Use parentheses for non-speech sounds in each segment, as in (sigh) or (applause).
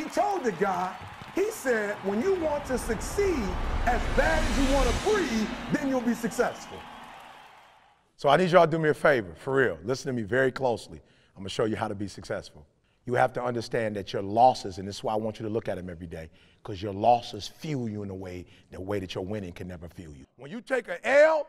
He told the guy, he said, when you want to succeed as bad as you want to breathe, then you'll be successful. So I need y'all to do me a favor, for real. Listen to me very closely. I'm gonna show you how to be successful. You have to understand that your losses, and this is why I want you to look at them every day, because your losses fuel you in a way, the way that your winning can never fuel you. When you take an L,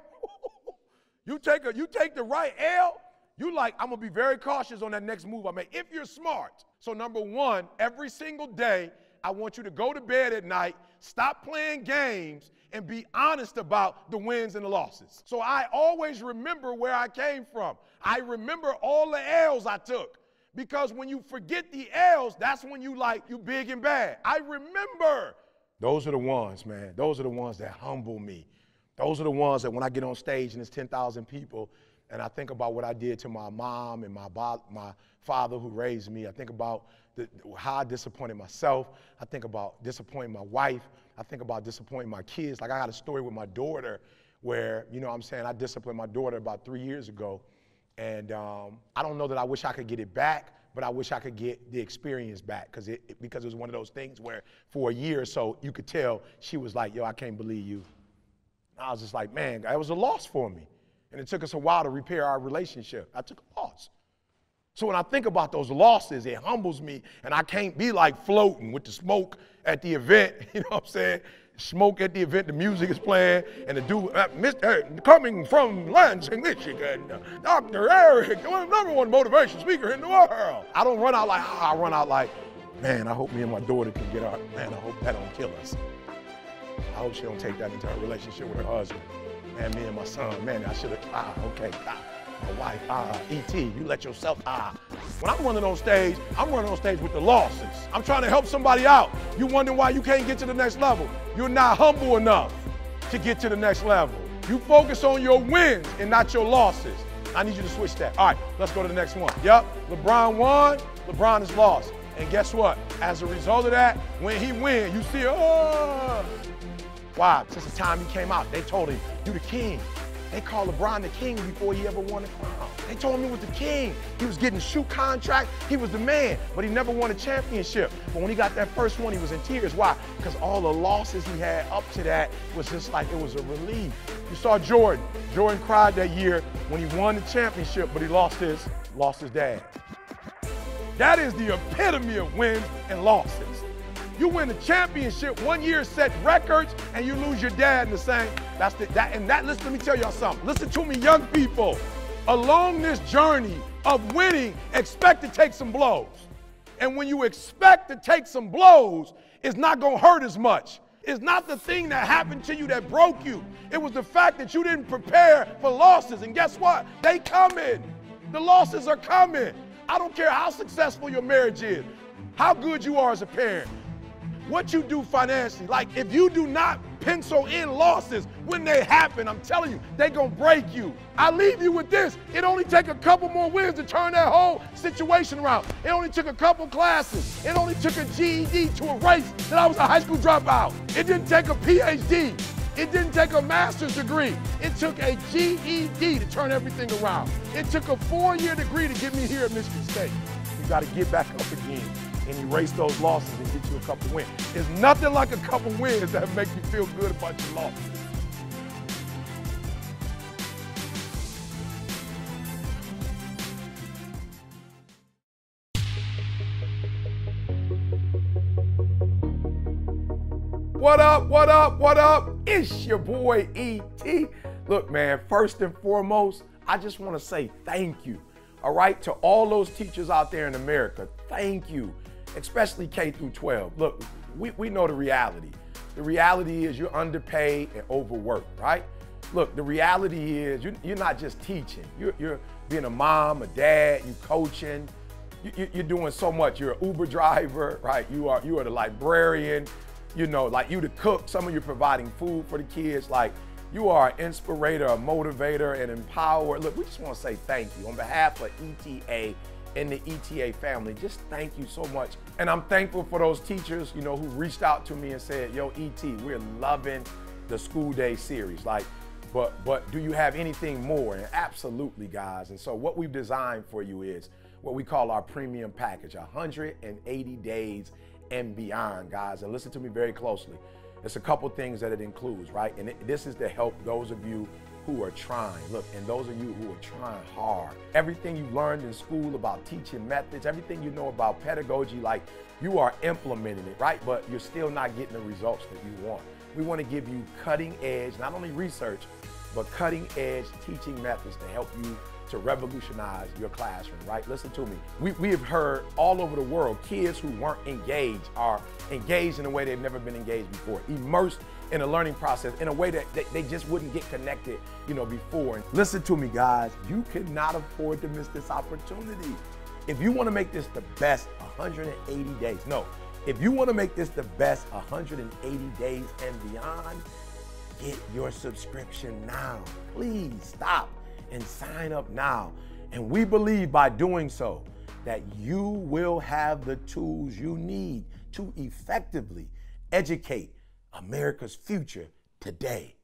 (laughs) you take a you take the right L, you like, I'm gonna be very cautious on that next move I make. If you're smart. So number one, every single day, I want you to go to bed at night, stop playing games, and be honest about the wins and the losses. So I always remember where I came from. I remember all the L's I took. Because when you forget the L's, that's when you like, you big and bad. I remember. Those are the ones, man. Those are the ones that humble me. Those are the ones that when I get on stage and it's 10,000 people and I think about what I did to my mom and my, my father who raised me, I think about the, how I disappointed myself. I think about disappointing my wife. I think about disappointing my kids. Like I got a story with my daughter where, you know what I'm saying, I disciplined my daughter about three years ago. And um, I don't know that I wish I could get it back, but I wish I could get the experience back because it, it, because it was one of those things where for a year or so you could tell she was like, yo, I can't believe you. I was just like, man, that was a loss for me. And it took us a while to repair our relationship. I took a loss. So when I think about those losses, it humbles me, and I can't be like floating with the smoke at the event. (laughs) You know what I'm saying? Smoke at the event, the music is playing, and the dude, uh, Mr., uh, coming from Lansing, Michigan, Dr. Eric, number one motivation speaker in the world. I don't run out like, I run out like, man, I hope me and my daughter can get out. man, I hope that don't kill us. I hope she don't take that into her relationship with her husband. Man, me and my son, man, I should have, ah, okay, ah my wife, ah, E.T., you let yourself, ah. When I'm running on stage, I'm running on stage with the losses. I'm trying to help somebody out. You wondering why you can't get to the next level. You're not humble enough to get to the next level. You focus on your wins and not your losses. I need you to switch that. All right, let's go to the next one. Yep, LeBron won, LeBron is lost. And guess what? As a result of that, when he wins, you see, oh. Why? Since the time he came out, they told him, you the king. They called LeBron the king before he ever won a crown. They told him he was the king. He was getting shoe contract. He was the man, but he never won a championship. But when he got that first one, he was in tears. Why? Because all the losses he had up to that was just like it was a relief. You saw Jordan. Jordan cried that year when he won the championship, but he lost his, lost his dad. That is the epitome of wins and losses. You win the championship one year, set records, and you lose your dad in the same. That's the, that. And that. Listen, let me tell y'all something. Listen to me, young people. Along this journey of winning, expect to take some blows. And when you expect to take some blows, it's not gonna hurt as much. It's not the thing that happened to you that broke you. It was the fact that you didn't prepare for losses. And guess what? They coming. The losses are coming. I don't care how successful your marriage is, how good you are as a parent, what you do financially. Like if you do not pencil in losses when they happen, I'm telling you, they gonna break you. I leave you with this. It only take a couple more wins to turn that whole situation around. It only took a couple classes. It only took a GED to erase that I was a high school dropout. It didn't take a PhD. It didn't take a master's degree. It took a GED to turn everything around. It took a four-year degree to get me here at Michigan State. You got to get back up again and erase those losses and get you a couple wins. It's nothing like a couple wins that make you feel good about your losses. What up, what up, what up? It's your boy E.T. Look, man, first and foremost, I just want to say thank you, all right, to all those teachers out there in America. Thank you especially K through 12. Look, we, we know the reality. The reality is you're underpaid and overworked, right? Look, the reality is you're, you're not just teaching. You're, you're being a mom, a dad, You're coaching. You, you're doing so much. You're an Uber driver, right? You are you are the librarian. You know, like you the cook. Some of you're providing food for the kids. Like you are an inspirator, a motivator, and empower. Look, we just want to say thank you on behalf of ETA in the ETA family. Just thank you so much. And I'm thankful for those teachers, you know, who reached out to me and said, yo, ET, we're loving the school day series. Like, but but do you have anything more? And absolutely, guys. And so what we've designed for you is what we call our premium package, 180 days and beyond, guys. And listen to me very closely. It's a couple things that it includes, right? And it, this is to help those of you who are trying. Look, and those of you who are trying hard. Everything you learned in school about teaching methods, everything you know about pedagogy, like you are implementing it, right? But you're still not getting the results that you want. We want to give you cutting edge, not only research, but cutting edge teaching methods to help you to revolutionize your classroom, right? Listen to me. We, we have heard all over the world kids who weren't engaged are engaged in a way they've never been engaged before, immersed in a learning process in a way that they, they just wouldn't get connected, you know, before. And Listen to me, guys. You cannot afford to miss this opportunity. If you want to make this the best 180 days, no, if you want to make this the best 180 days and beyond, get your subscription now. Please stop and sign up now. And we believe by doing so that you will have the tools you need to effectively educate America's future today.